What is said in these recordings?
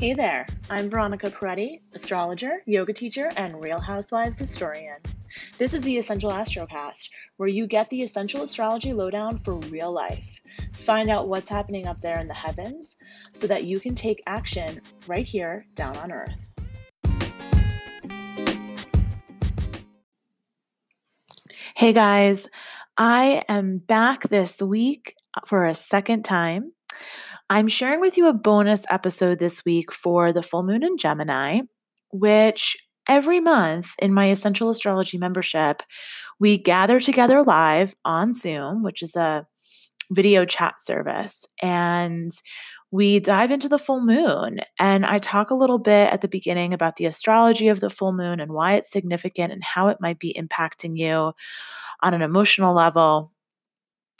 Hey there, I'm Veronica Peretti, astrologer, yoga teacher, and Real Housewives historian. This is the Essential Astrocast, where you get the essential astrology lowdown for real life. Find out what's happening up there in the heavens so that you can take action right here down on Earth. Hey guys, I am back this week for a second time. I'm sharing with you a bonus episode this week for the full moon in Gemini, which every month in my Essential Astrology membership, we gather together live on Zoom, which is a video chat service, and we dive into the full moon. And I talk a little bit at the beginning about the astrology of the full moon and why it's significant and how it might be impacting you on an emotional level.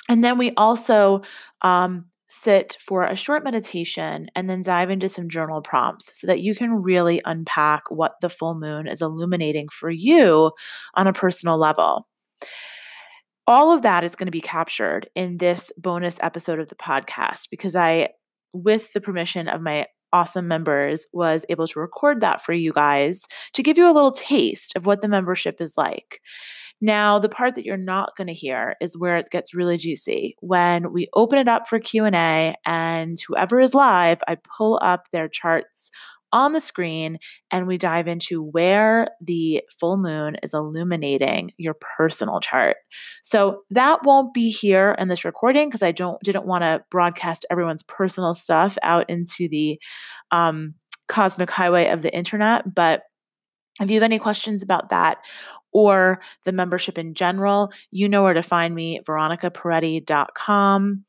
And then we also um, sit for a short meditation and then dive into some journal prompts so that you can really unpack what the full moon is illuminating for you on a personal level. All of that is going to be captured in this bonus episode of the podcast because I, with the permission of my awesome members, was able to record that for you guys to give you a little taste of what the membership is like. Now, the part that you're not going to hear is where it gets really juicy. When we open it up for Q&A and whoever is live, I pull up their charts on the screen and we dive into where the full moon is illuminating your personal chart. So that won't be here in this recording because I don't didn't want to broadcast everyone's personal stuff out into the um, cosmic highway of the internet, but if you have any questions about that or the membership in general, you know where to find me, veronicaperetti.com.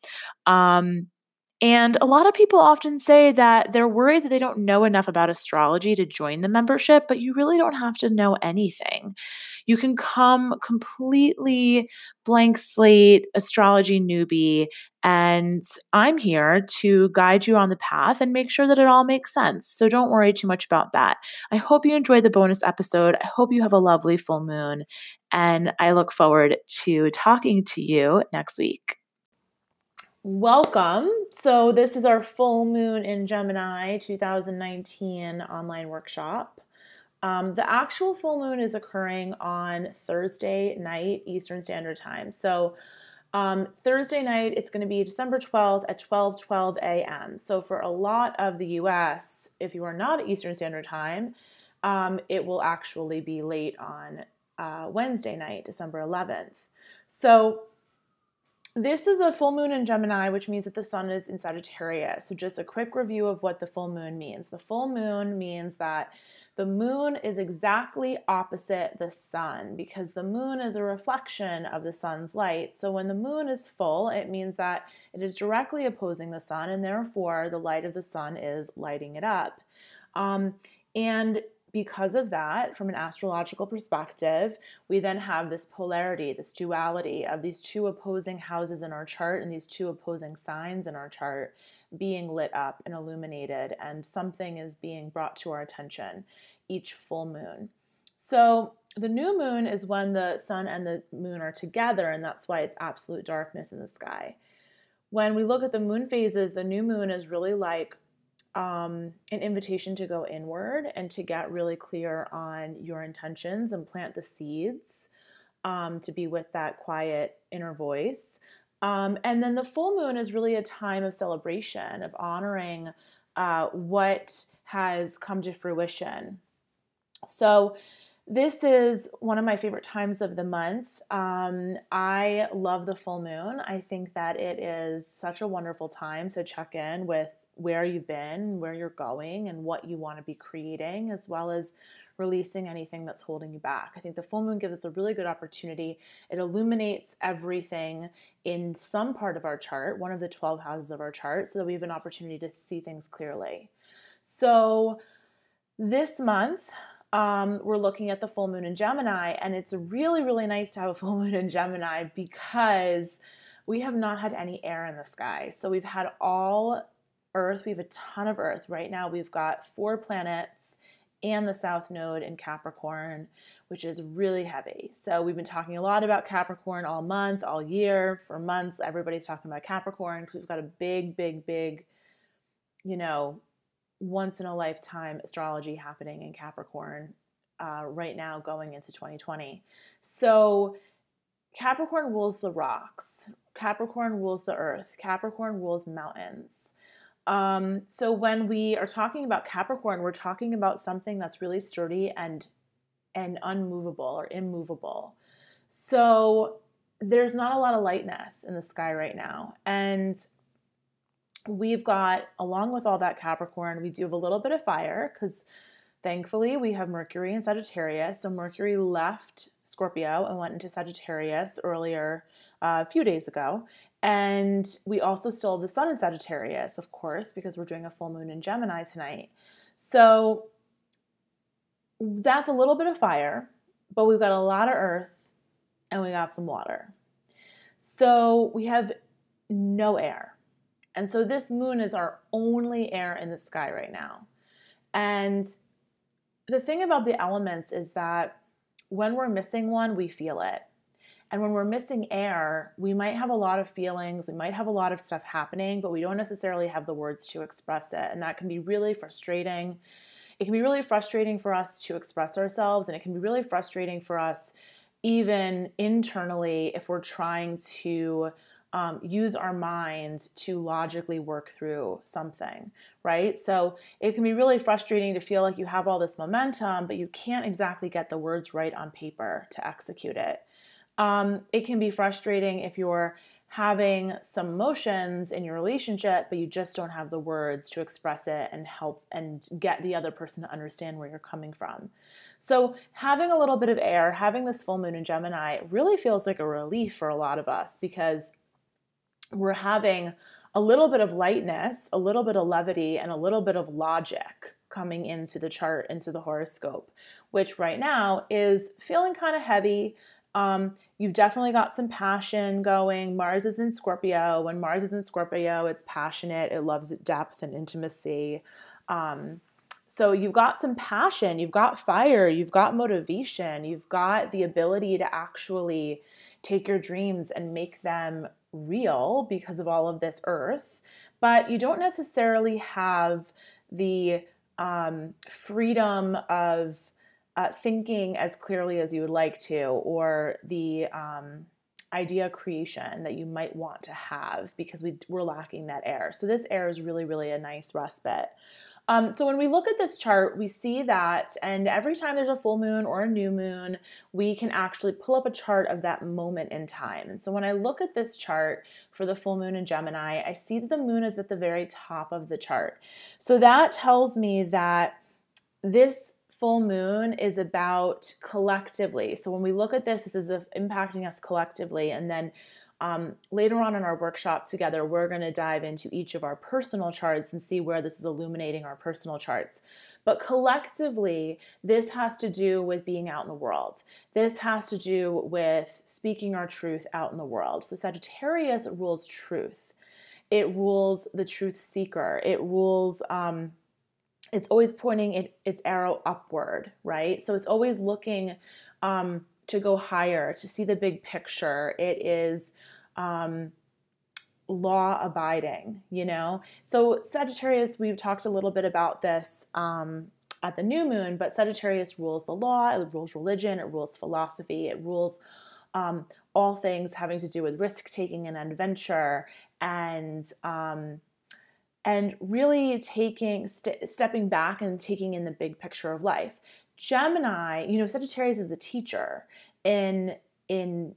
Um, and a lot of people often say that they're worried that they don't know enough about astrology to join the membership, but you really don't have to know anything. You can come completely blank slate astrology newbie, and I'm here to guide you on the path and make sure that it all makes sense. So don't worry too much about that. I hope you enjoyed the bonus episode. I hope you have a lovely full moon, and I look forward to talking to you next week. Welcome. So, this is our full moon in Gemini 2019 online workshop. Um, the actual full moon is occurring on Thursday night, Eastern Standard Time. So, um, Thursday night, it's going to be December 12th at 12 12 a.m. So, for a lot of the US, if you are not Eastern Standard Time, um, it will actually be late on uh, Wednesday night, December 11th. So, this is a full moon in Gemini, which means that the sun is in Sagittarius. So, just a quick review of what the full moon means. The full moon means that the moon is exactly opposite the sun because the moon is a reflection of the sun's light. So, when the moon is full, it means that it is directly opposing the sun, and therefore the light of the sun is lighting it up. Um, and because of that, from an astrological perspective, we then have this polarity, this duality of these two opposing houses in our chart and these two opposing signs in our chart being lit up and illuminated, and something is being brought to our attention each full moon. So, the new moon is when the sun and the moon are together, and that's why it's absolute darkness in the sky. When we look at the moon phases, the new moon is really like um, an invitation to go inward and to get really clear on your intentions and plant the seeds um, to be with that quiet inner voice. Um, and then the full moon is really a time of celebration, of honoring uh, what has come to fruition. So, this is one of my favorite times of the month. Um, I love the full moon. I think that it is such a wonderful time to check in with where you've been, where you're going, and what you want to be creating, as well as releasing anything that's holding you back. I think the full moon gives us a really good opportunity. It illuminates everything in some part of our chart, one of the 12 houses of our chart, so that we have an opportunity to see things clearly. So, this month, um, we're looking at the full moon in Gemini, and it's really, really nice to have a full moon in Gemini because we have not had any air in the sky. So we've had all Earth, we have a ton of Earth. Right now, we've got four planets and the South Node in Capricorn, which is really heavy. So we've been talking a lot about Capricorn all month, all year. For months, everybody's talking about Capricorn because we've got a big, big, big, you know, once in a lifetime astrology happening in Capricorn uh, right now going into 2020. So, Capricorn rules the rocks, Capricorn rules the earth, Capricorn rules mountains. Um, so, when we are talking about Capricorn, we're talking about something that's really sturdy and and unmovable or immovable. So, there's not a lot of lightness in the sky right now. And we've got, along with all that Capricorn, we do have a little bit of fire because thankfully we have Mercury in Sagittarius. So Mercury left Scorpio and went into Sagittarius earlier, uh, a few days ago. And we also still have the sun in Sagittarius, of course, because we're doing a full moon in Gemini tonight. So that's a little bit of fire, but we've got a lot of earth and we got some water. So we have no air. And so this moon is our only air in the sky right now. And the thing about the elements is that when we're missing one, we feel it. And when we're missing air, we might have a lot of feelings, we might have a lot of stuff happening, but we don't necessarily have the words to express it. And that can be really frustrating. It can be really frustrating for us to express ourselves, and it can be really frustrating for us, even internally, if we're trying to um, use our mind to logically work through something, right? So it can be really frustrating to feel like you have all this momentum, but you can't exactly get the words right on paper to execute it. Um, it can be frustrating if you're having some emotions in your relationship, but you just don't have the words to express it and help and get the other person to understand where you're coming from. So, having a little bit of air, having this full moon in Gemini really feels like a relief for a lot of us because we're having a little bit of lightness, a little bit of levity, and a little bit of logic coming into the chart, into the horoscope, which right now is feeling kind of heavy. Um, you've definitely got some passion going. Mars is in Scorpio. When Mars is in Scorpio, it's passionate, it loves depth and intimacy. Um, so you've got some passion, you've got fire, you've got motivation, you've got the ability to actually take your dreams and make them real because of all of this earth, but you don't necessarily have the um, freedom of uh, thinking as clearly as you would like to, or the um, idea creation that you might want to have because we, we're lacking that air. So, this air is really, really a nice respite. Um, so when we look at this chart, we see that, and every time there's a full moon or a new moon, we can actually pull up a chart of that moment in time. And so when I look at this chart for the full moon in Gemini, I see that the moon is at the very top of the chart. So that tells me that this full moon is about collectively. So when we look at this, this is impacting us collectively, and then um, later on in our workshop together, we're going to dive into each of our personal charts and see where this is illuminating our personal charts. But collectively, this has to do with being out in the world. This has to do with speaking our truth out in the world. So, Sagittarius rules truth, it rules the truth seeker, it rules. Um, it's always pointing it, its arrow upward, right? So it's always looking um, to go higher, to see the big picture. It is um, law abiding, you know? So, Sagittarius, we've talked a little bit about this um, at the new moon, but Sagittarius rules the law, it rules religion, it rules philosophy, it rules um, all things having to do with risk taking and adventure and um, and really taking st- stepping back and taking in the big picture of life. Gemini, you know, Sagittarius is the teacher in in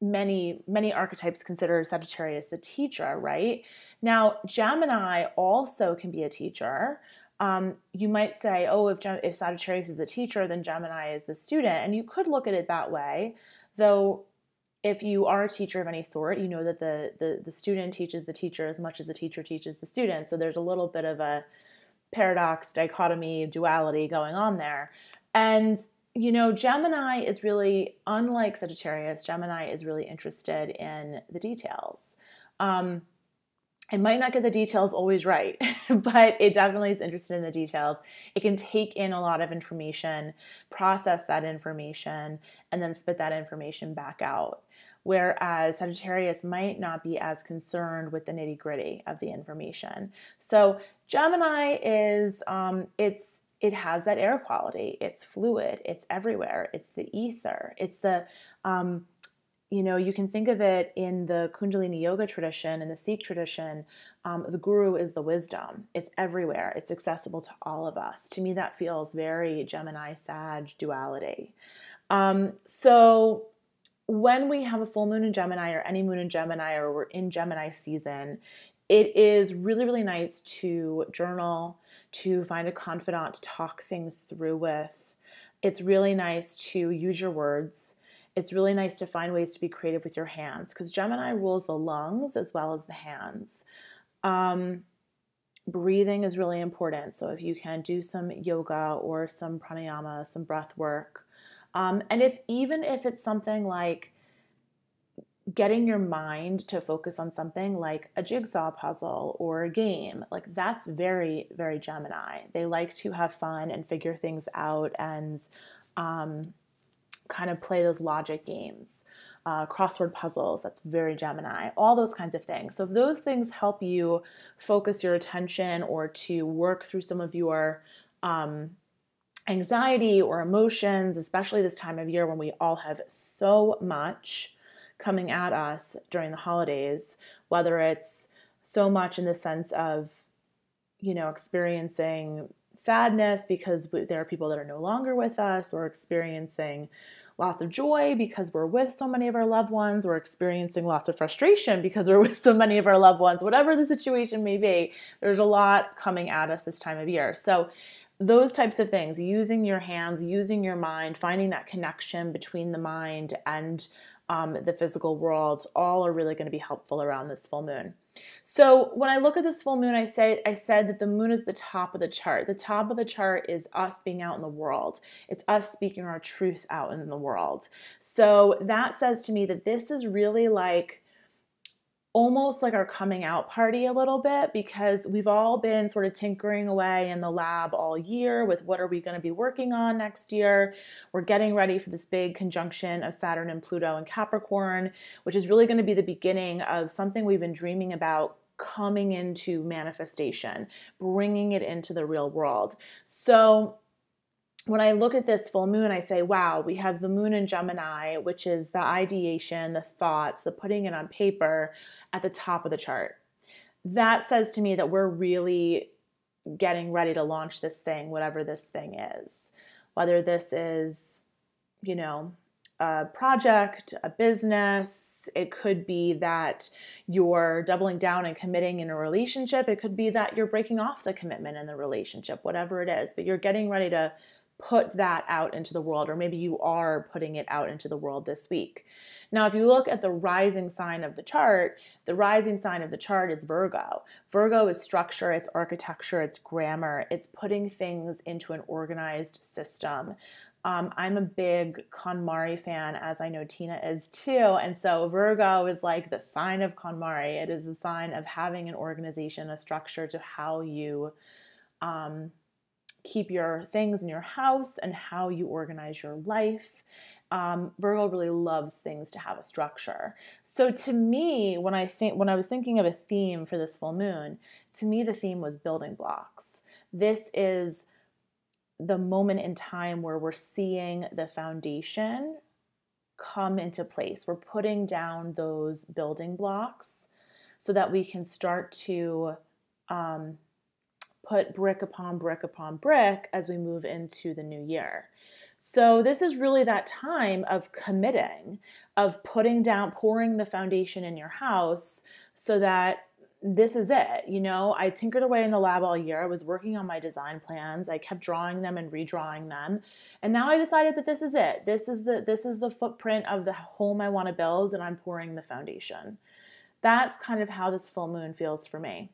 many many archetypes consider Sagittarius the teacher, right? Now, Gemini also can be a teacher. Um, you might say, oh, if, Gem- if Sagittarius is the teacher, then Gemini is the student. And you could look at it that way, though if you are a teacher of any sort, you know that the, the, the student teaches the teacher as much as the teacher teaches the student. So there's a little bit of a paradox, dichotomy, duality going on there. And you know, Gemini is really, unlike Sagittarius, Gemini is really interested in the details. Um, it might not get the details always right, but it definitely is interested in the details. It can take in a lot of information, process that information, and then spit that information back out. whereas Sagittarius might not be as concerned with the nitty gritty of the information. So Gemini is um, it's it has that air quality. It's fluid. It's everywhere. It's the ether. It's the um, you know, you can think of it in the Kundalini yoga tradition and the Sikh tradition. Um, the guru is the wisdom. It's everywhere. It's accessible to all of us. To me, that feels very Gemini Sag duality. Um, so when we have a full moon in Gemini or any moon in Gemini or we're in Gemini season, it is really, really nice to journal, to find a confidant to talk things through with. It's really nice to use your words. It's really nice to find ways to be creative with your hands because Gemini rules the lungs as well as the hands. Um, breathing is really important. So if you can do some yoga or some pranayama, some breath work, um, and if even if it's something like getting your mind to focus on something like a jigsaw puzzle or a game, like that's very, very Gemini. They like to have fun and figure things out and um, kind of play those logic games. Uh, crossword puzzles, that's very Gemini, all those kinds of things. So, if those things help you focus your attention or to work through some of your um, anxiety or emotions, especially this time of year when we all have so much coming at us during the holidays, whether it's so much in the sense of, you know, experiencing sadness because there are people that are no longer with us, or experiencing lots of joy because we're with so many of our loved ones, or experiencing lots of frustration because we're with so many of our loved ones, whatever the situation may be, there's a lot coming at us this time of year. So, those types of things, using your hands, using your mind, finding that connection between the mind and um, the physical world, all are really going to be helpful around this full moon. So when I look at this full moon, I say I said that the moon is the top of the chart. The top of the chart is us being out in the world. It's us speaking our truth out in the world. So that says to me that this is really like almost like our coming out party a little bit because we've all been sort of tinkering away in the lab all year with what are we going to be working on next year. We're getting ready for this big conjunction of Saturn and Pluto and Capricorn, which is really going to be the beginning of something we've been dreaming about coming into manifestation, bringing it into the real world. So when I look at this full moon, I say, wow, we have the moon in Gemini, which is the ideation, the thoughts, the putting it on paper at the top of the chart. That says to me that we're really getting ready to launch this thing, whatever this thing is. Whether this is, you know, a project, a business, it could be that you're doubling down and committing in a relationship, it could be that you're breaking off the commitment in the relationship, whatever it is, but you're getting ready to put that out into the world, or maybe you are putting it out into the world this week. Now, if you look at the rising sign of the chart, the rising sign of the chart is Virgo. Virgo is structure, it's architecture, it's grammar, it's putting things into an organized system. Um, I'm a big KonMari fan, as I know Tina is too. And so Virgo is like the sign of KonMari. It is a sign of having an organization, a structure to how you um, keep your things in your house and how you organize your life. Um, Virgo really loves things to have a structure. So to me, when I think when I was thinking of a theme for this full moon, to me the theme was building blocks. This is the moment in time where we're seeing the foundation come into place. We're putting down those building blocks so that we can start to um, put brick upon brick upon brick as we move into the new year. So, this is really that time of committing, of putting down, pouring the foundation in your house so that this is it. You know, I tinkered away in the lab all year. I was working on my design plans. I kept drawing them and redrawing them. And now I decided that this is it. This is the this is the footprint of the home I want to build and I'm pouring the foundation. That's kind of how this full moon feels for me.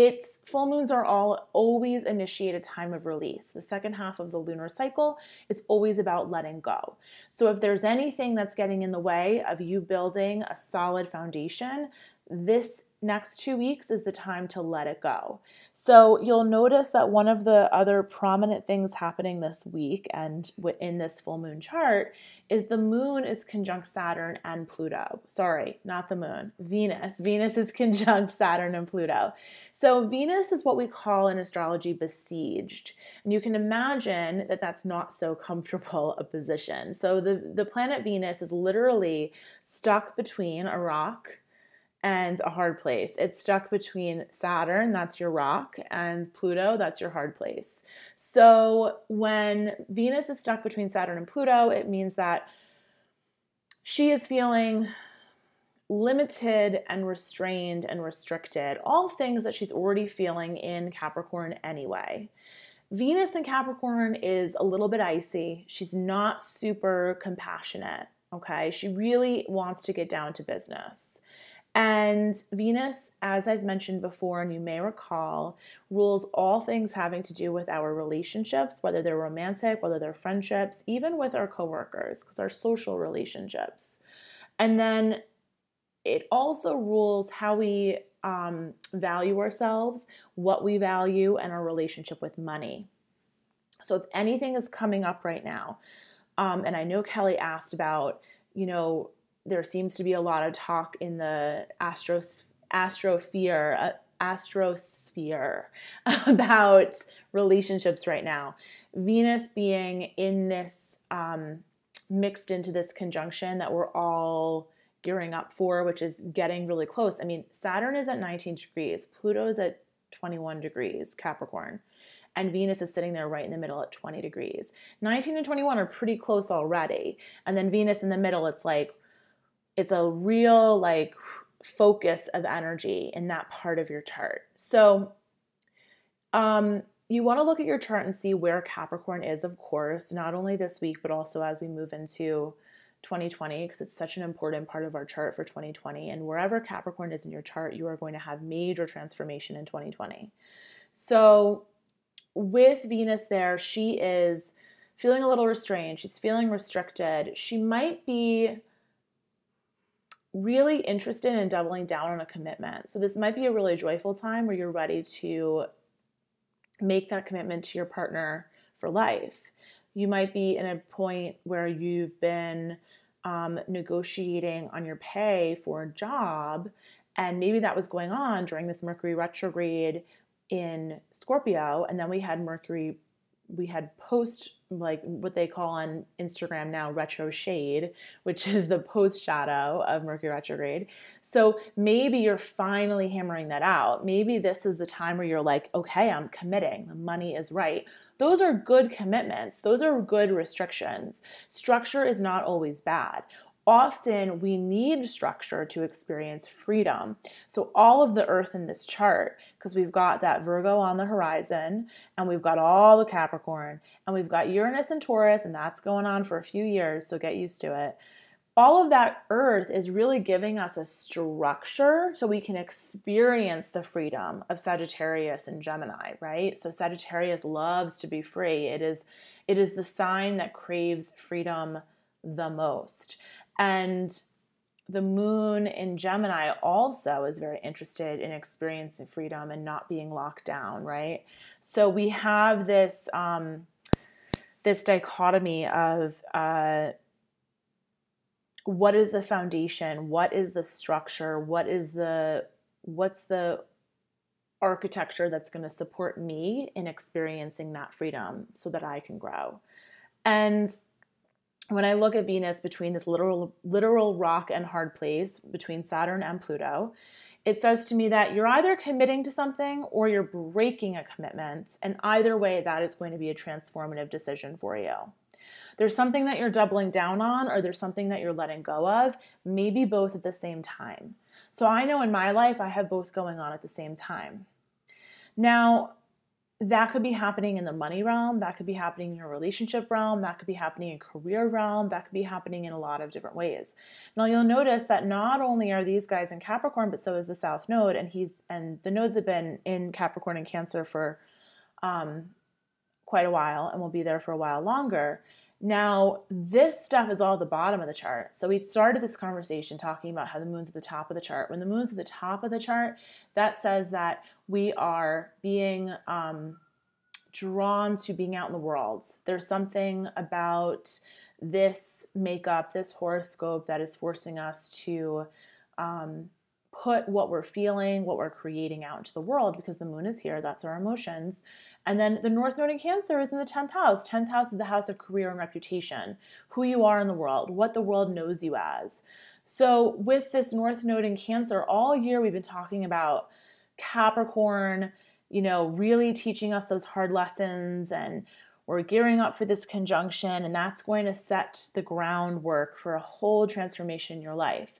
It's full moons are all always initiate a time of release. The second half of the lunar cycle is always about letting go. So if there's anything that's getting in the way of you building a solid foundation, this next two weeks is the time to let it go. So you'll notice that one of the other prominent things happening this week and in this full moon chart is the moon is conjunct Saturn and Pluto. Sorry, not the moon, Venus. Venus is conjunct Saturn and Pluto. So Venus is what we call in astrology besieged. And you can imagine that that's not so comfortable a position. So the, the planet Venus is literally stuck between a rock and a hard place. It's stuck between Saturn, that's your rock, and Pluto, that's your hard place. So when Venus is stuck between Saturn and Pluto, it means that she is feeling limited and restrained and restricted, all things that she's already feeling in Capricorn anyway. Venus in Capricorn is a little bit icy. She's not super compassionate, okay? She really wants to get down to business. And Venus, as I've mentioned before, and you may recall, rules all things having to do with our relationships, whether they're romantic, whether they're friendships, even with our coworkers, because our social relationships. And then it also rules how we um, value ourselves, what we value, and our relationship with money. So if anything is coming up right now, um, and I know Kelly asked about, you know, there seems to be a lot of talk in the astros, astrosphere, uh, astrosphere about relationships right now. Venus being in this um, mixed into this conjunction that we're all gearing up for, which is getting really close. I mean, Saturn is at 19 degrees, Pluto is at 21 degrees, Capricorn and Venus is sitting there right in the middle at 20 degrees. 19 and 21 are pretty close already. And then Venus in the middle, it's like, it's a real like focus of energy in that part of your chart. So um, you want to look at your chart and see where Capricorn is, of course, not only this week, but also as we move into 2020, because it's such an important part of our chart for 2020. And wherever Capricorn is in your chart, you are going to have major transformation in 2020. So with Venus there, she is feeling a little restrained. She's feeling restricted. She might be really interested in doubling down on a commitment. So, this might be a really joyful time where you're ready to make that commitment to your partner for life. You might be in a point where you've been um, negotiating on your pay for a job, and maybe that was going on during this Mercury retrograde in Scorpio, and then we had Mercury we had post like what they call on Instagram now retro shade, which is the post shadow of Mercury retrograde. So maybe you're finally hammering that out. Maybe this is the time where you're like, okay, I'm committing. The money is right. Those are good commitments. Those are good restrictions. Structure is not always bad often we need structure to experience freedom. So, all of the earth in this chart, because we've got that Virgo on the horizon, and we've got all the Capricorn, and we've got Uranus and Taurus, and that's going on for a few years, so get used to it. All of that earth is really giving us a structure so we can experience the freedom of Sagittarius and Gemini, right? So Sagittarius loves to be free. It is it is the sign that craves freedom the most. And the moon in Gemini also is very interested in experiencing freedom and not being locked down, right? So we have this um, this dichotomy of uh, what is the foundation, what is the structure, what is the what's the architecture that's going to support me in experiencing that freedom so that I can grow. And when I look at Venus between this literal literal rock and hard place between Saturn and Pluto, it says to me that you're either committing to something or you're breaking a commitment, and either way that is going to be a transformative decision for you. There's something that you're doubling down on or there's something that you're letting go of, maybe both at the same time. So I know in my life I have both going on at the same time. Now, that could be happening in the money realm, that could be happening in your relationship realm, that could be happening in career realm, that could be happening in a lot of different ways. Now you'll notice that not only are these guys in Capricorn, but so is the South Node, and he's and the nodes have been in Capricorn and Cancer for um, quite a while, and will be there for a while longer. Now, this stuff is all at the bottom of the chart. So we started this conversation talking about how the moon's at the top of the chart. When the moon's at the top of the chart, that says that we are being um, drawn to being out in the world. There's something about this makeup, this horoscope that is forcing us to um, put what we're feeling, what we're creating out into the world because the moon is here. That's our emotions. And then the North Node in Cancer is in the 10th house. 10th house is the house of career and reputation, who you are in the world, what the world knows you as. So, with this North Node in Cancer, all year we've been talking about Capricorn, you know, really teaching us those hard lessons and we're gearing up for this conjunction, and that's going to set the groundwork for a whole transformation in your life.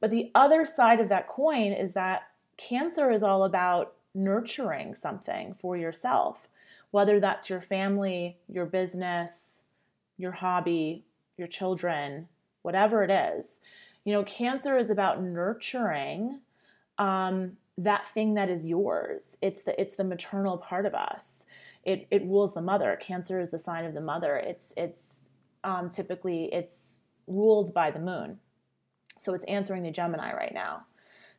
But the other side of that coin is that Cancer is all about nurturing something for yourself, whether that's your family, your business, your hobby, your children, whatever it is. You know, Cancer is about nurturing um, that thing that is yours. It's the it's the maternal part of us. It it rules the mother. Cancer is the sign of the mother. It's it's um, typically it's ruled by the moon. So it's answering the Gemini right now.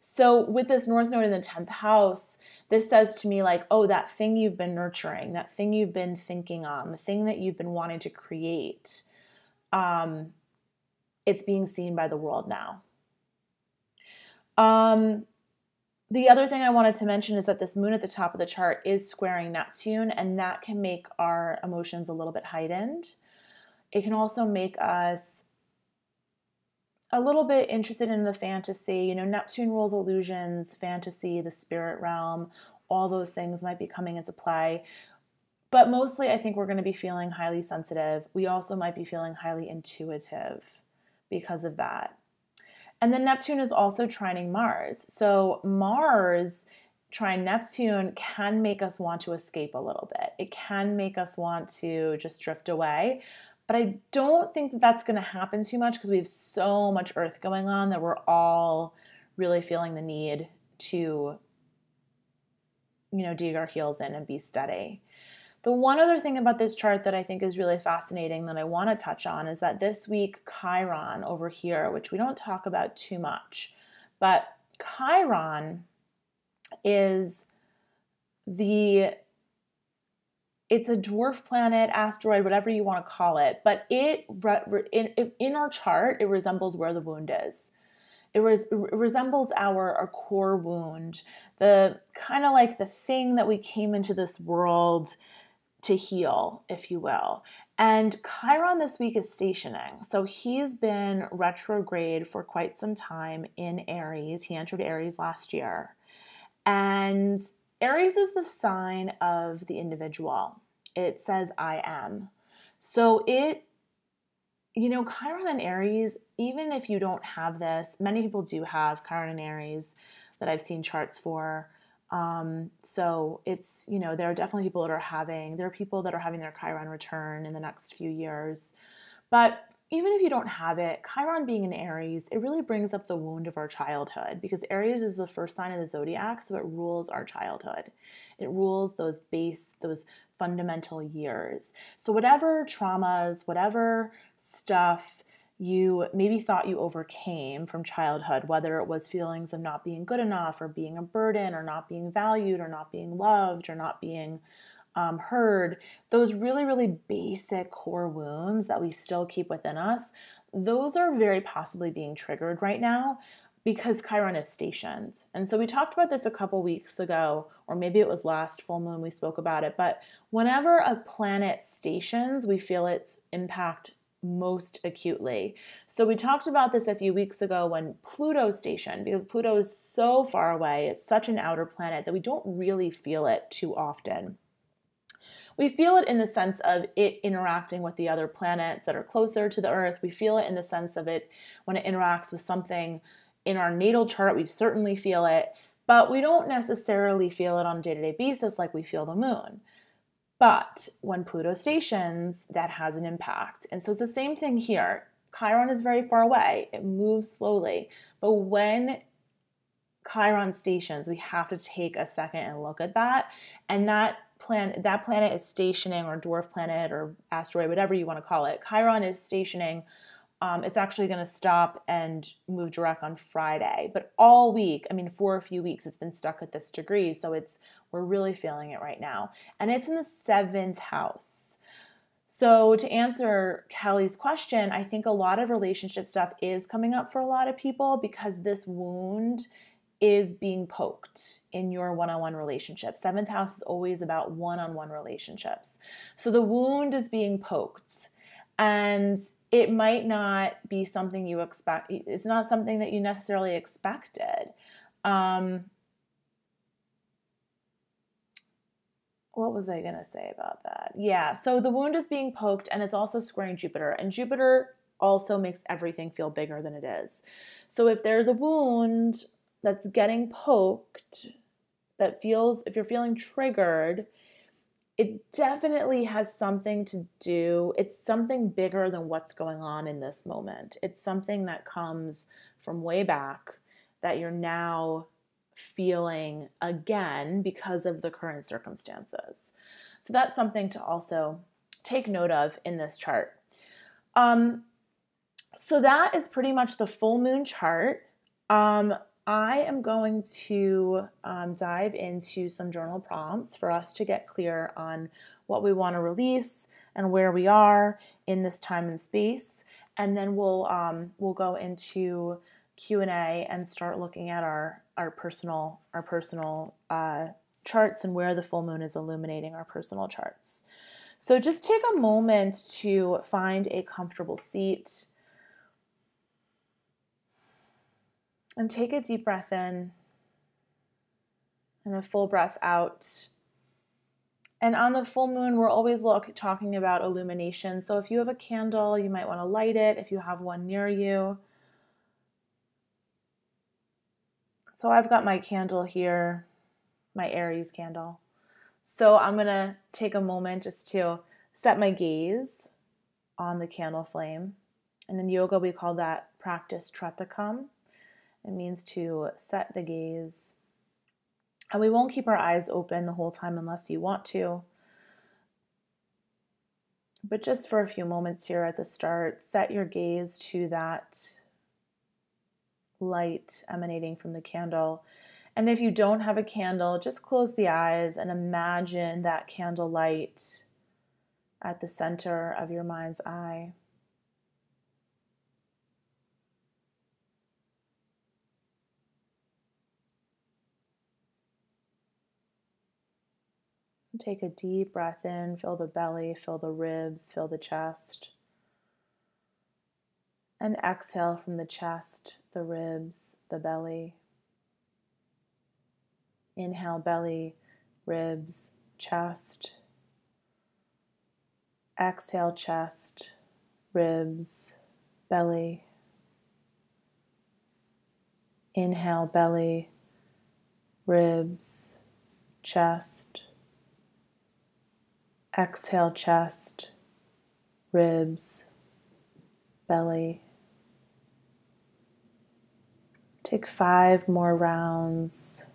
So with this North Node in the 10th house, this says to me, like, oh, that thing you've been nurturing, that thing you've been thinking on, the thing that you've been wanting to create, um, it's being seen by the world now. Um, the other thing I wanted to mention is that this moon at the top of the chart is squaring Neptune, and that can make our emotions a little bit heightened. It can also make us a little bit interested in the fantasy. You know, Neptune rules illusions, fantasy, the spirit realm, all those things might be coming into play. But mostly, I think we're going to be feeling highly sensitive. We also might be feeling highly intuitive because of that. And then Neptune is also trining Mars. So, Mars trine Neptune can make us want to escape a little bit. It can make us want to just drift away. But I don't think that that's going to happen too much because we have so much Earth going on that we're all really feeling the need to, you know, dig our heels in and be steady. The one other thing about this chart that I think is really fascinating that I want to touch on is that this week, Chiron over here, which we don't talk about too much, but Chiron is the it's a dwarf planet, asteroid, whatever you want to call it, but it in, our chart it resembles where the wound is. It, res, it resembles our, our core wound, the kind of like the thing that we came into this world to heal, if you will. And Chiron this week is stationing. So he's been retrograde for quite some time in Aries. He entered Aries last year. And Aries is the sign of the individual. It says, I am. So it, you know, Chiron and Aries, even if you don't have this, many people do have Chiron and Aries that I've seen charts for. Um, so it's, you know, there are definitely people that are having, there are people that are having their Chiron return in the next few years. But even if you don't have it, Chiron being in Aries, it really brings up the wound of our childhood because Aries is the first sign of the zodiac, so it rules our childhood. It rules those base, those fundamental years. So, whatever traumas, whatever stuff you maybe thought you overcame from childhood, whether it was feelings of not being good enough or being a burden or not being valued or not being loved or not being um, heard, those really, really basic core wounds that we still keep within us, those are very possibly being triggered right now because Chiron is stationed. And so we talked about this a couple weeks ago, or maybe it was last full moon we spoke about it. But whenever a planet stations, we feel its impact most acutely. So we talked about this a few weeks ago when Pluto stationed, because Pluto is so far away, it's such an outer planet that we don't really feel it too often. We feel it in the sense of it interacting with the other planets that are closer to the Earth. We feel it in the sense of it when it interacts with something in our natal chart. We certainly feel it, but we don't necessarily feel it on a day to day basis like we feel the moon. But when Pluto stations, that has an impact. And so it's the same thing here. Chiron is very far away, it moves slowly. But when Chiron stations, we have to take a second and look at that. And that planet that planet is stationing or dwarf planet or asteroid whatever you want to call it chiron is stationing um, it's actually going to stop and move direct on friday but all week i mean for a few weeks it's been stuck at this degree so it's we're really feeling it right now and it's in the seventh house so to answer kelly's question i think a lot of relationship stuff is coming up for a lot of people because this wound is being poked in your one on one relationship. Seventh house is always about one on one relationships. So the wound is being poked, and it might not be something you expect, it's not something that you necessarily expected. Um, what was I going to say about that? Yeah, so the wound is being poked and it's also squaring Jupiter, and Jupiter also makes everything feel bigger than it is. So if there's a wound that's getting poked, that feels, if you're feeling triggered, it definitely has something to do, it's something bigger than what's going on in this moment. It's something that comes from way back that you're now feeling again because of the current circumstances. So that's something to also take note of in this chart. Um, so that is pretty much the full moon chart. Um, I am going to um, dive into some journal prompts for us to get clear on what we want to release and where we are in this time and space, and then we'll um, we'll go into Q and A and start looking at our our personal our personal uh, charts and where the full moon is illuminating our personal charts. So just take a moment to find a comfortable seat And take a deep breath in and a full breath out. And on the full moon, we're always look, talking about illumination. So if you have a candle, you might want to light it if you have one near you. So I've got my candle here, my Aries candle. So I'm going to take a moment just to set my gaze on the candle flame. And in yoga, we call that practice tratakam. It means to set the gaze. And we won't keep our eyes open the whole time unless you want to. But just for a few moments here at the start, set your gaze to that light emanating from the candle. And if you don't have a candle, just close the eyes and imagine that candle light at the center of your mind's eye. Take a deep breath in, fill the belly, fill the ribs, fill the chest. And exhale from the chest, the ribs, the belly. Inhale, belly, ribs, chest. Exhale, chest, ribs, belly. Inhale, belly, ribs, chest. Exhale, chest, ribs, belly. Take five more rounds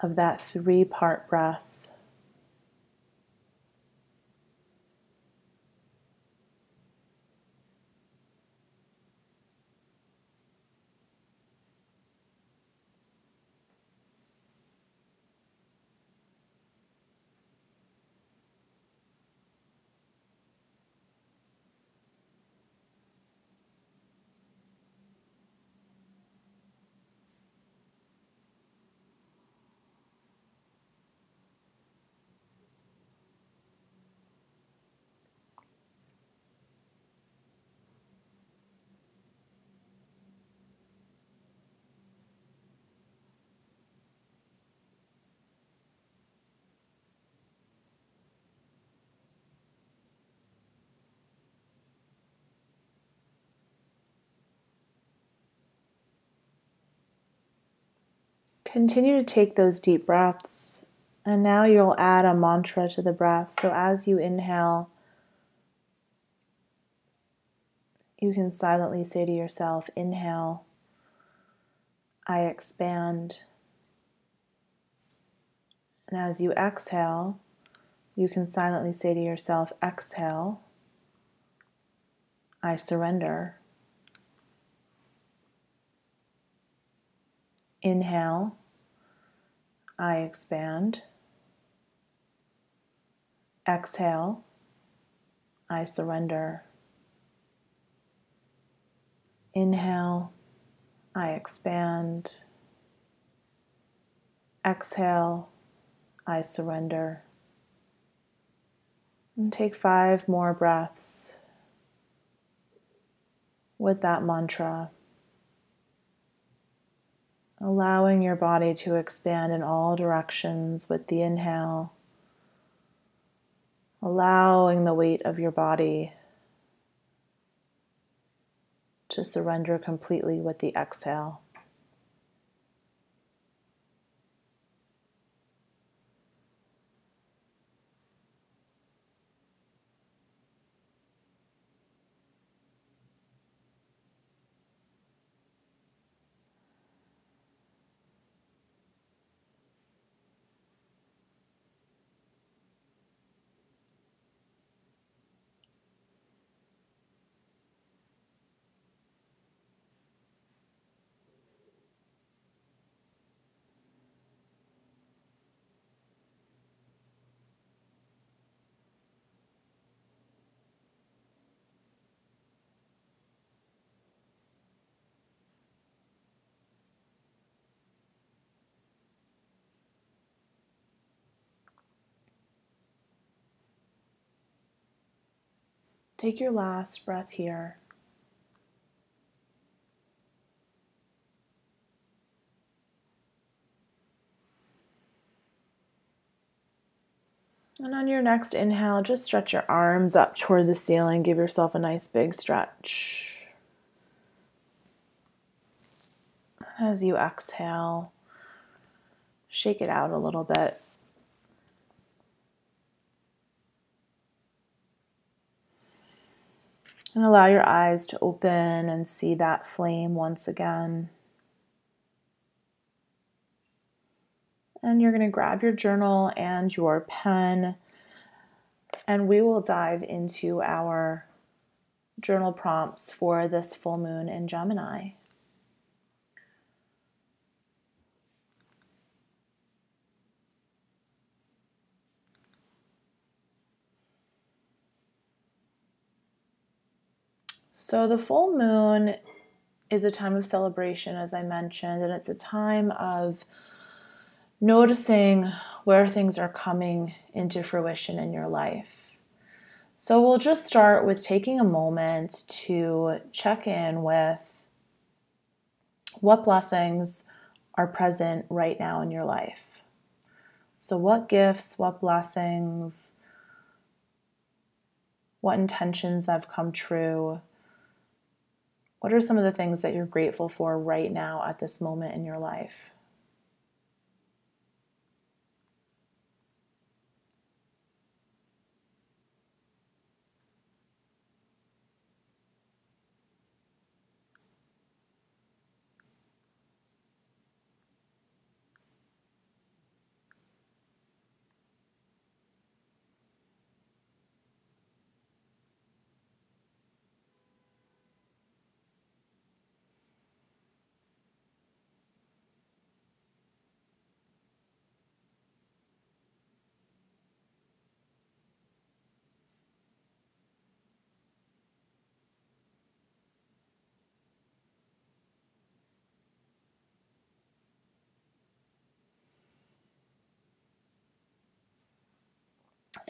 of that three part breath. Continue to take those deep breaths. And now you'll add a mantra to the breath. So as you inhale, you can silently say to yourself, Inhale, I expand. And as you exhale, you can silently say to yourself, Exhale, I surrender. Inhale, I expand. Exhale, I surrender. Inhale, I expand. Exhale, I surrender. And take five more breaths with that mantra, allowing your body to expand in all directions with the inhale, allowing the weight of your body to surrender completely with the exhale. Take your last breath here. And on your next inhale, just stretch your arms up toward the ceiling. Give yourself a nice big stretch. As you exhale, shake it out a little bit. And allow your eyes to open and see that flame once again. And you're going to grab your journal and your pen, and we will dive into our journal prompts for this full moon in Gemini. So, the full moon is a time of celebration, as I mentioned, and it's a time of noticing where things are coming into fruition in your life. So, we'll just start with taking a moment to check in with what blessings are present right now in your life. So, what gifts, what blessings, what intentions have come true what are some of the things that you're grateful for right now at this moment in your life?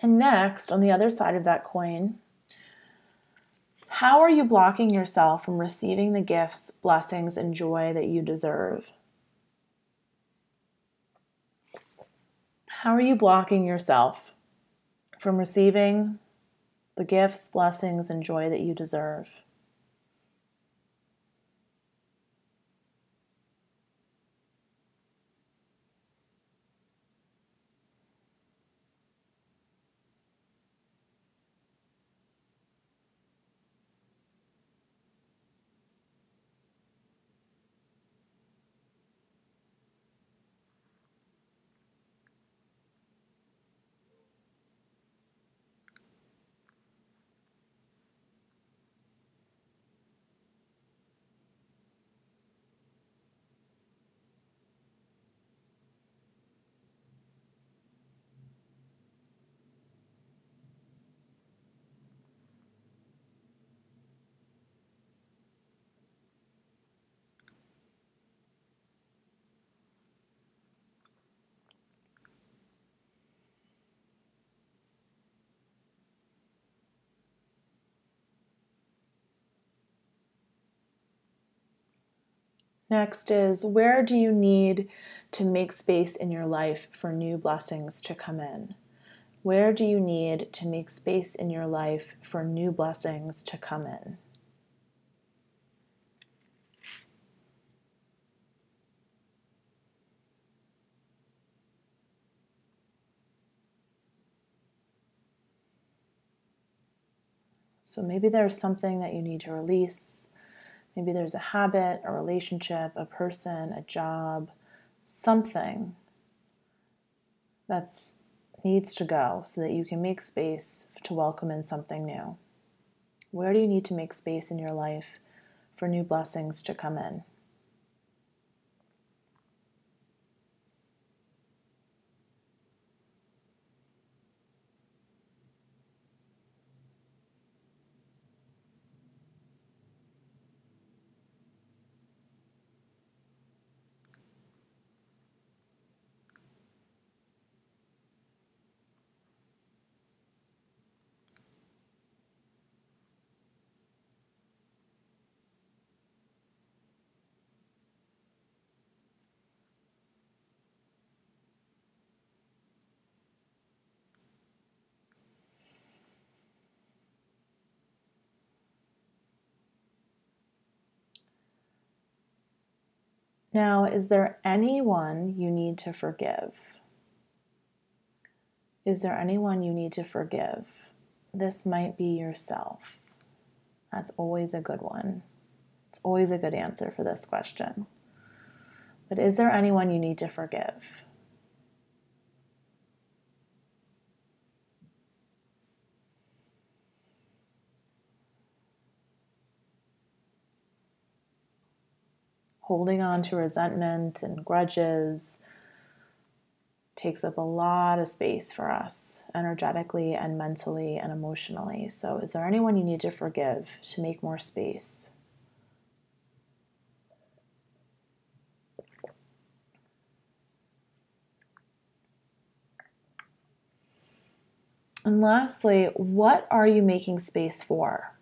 And next, on the other side of that coin, how are you blocking yourself from receiving the gifts, blessings, and joy that you deserve? How are you blocking yourself from receiving the gifts, blessings, and joy that you deserve? Next is where do you need to make space in your life for new blessings to come in? Where do you need to make space in your life for new blessings to come in? So maybe there's something that you need to release. Maybe there's a habit, a relationship, a person, a job, something that needs to go so that you can make space to welcome in something new. Where do you need to make space in your life for new blessings to come in? Now, is there anyone you need to forgive? Is there anyone you need to forgive? This might be yourself. That's always a good one. It's always a good answer for this question. But is there anyone you need to forgive? Holding on to resentment and grudges takes up a lot of space for us energetically and mentally and emotionally. So, is there anyone you need to forgive to make more space? And lastly, what are you making space for?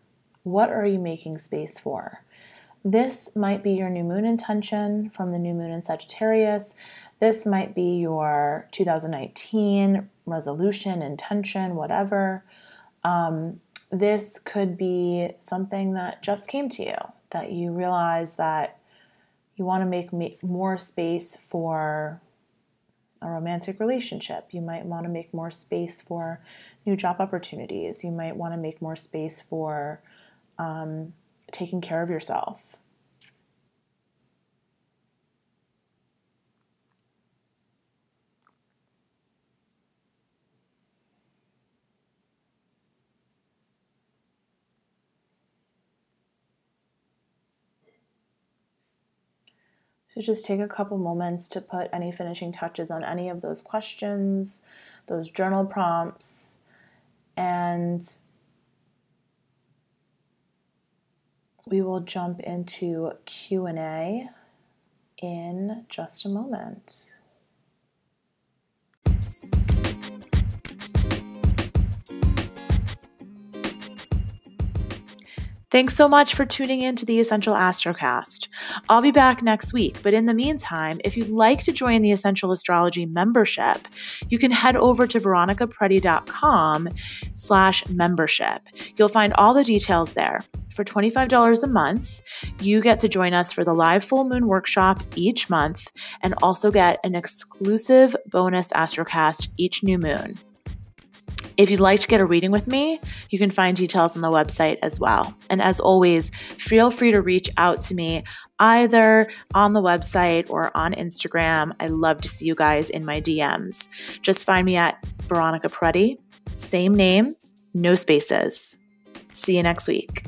What are you making space for? This might be your new moon intention from the new moon in Sagittarius. This might be your 2019 resolution, intention, whatever. Um, this could be something that just came to you that you realize that you want to make more space for a romantic relationship. You might want to make more space for new job opportunities. You might want to make more space for um, taking care of yourself. So just take a couple moments to put any finishing touches on any of those questions, those journal prompts, and we will jump into Q&A in just a moment. Thanks so much for tuning in to the Essential Astrocast. I'll be back next week, but in the meantime, if you'd like to join the Essential Astrology membership, you can head over to veronicaperretti.com slash membership. You'll find all the details there. For $25 a month, you get to join us for the live full moon workshop each month and also get an exclusive bonus Astrocast each new moon. If you'd like to get a reading with me, you can find details on the website as well. And as always, feel free to reach out to me either on the website or on Instagram. I love to see you guys in my DMs. Just find me at Veronica Perretti, same name, no spaces. See you next week.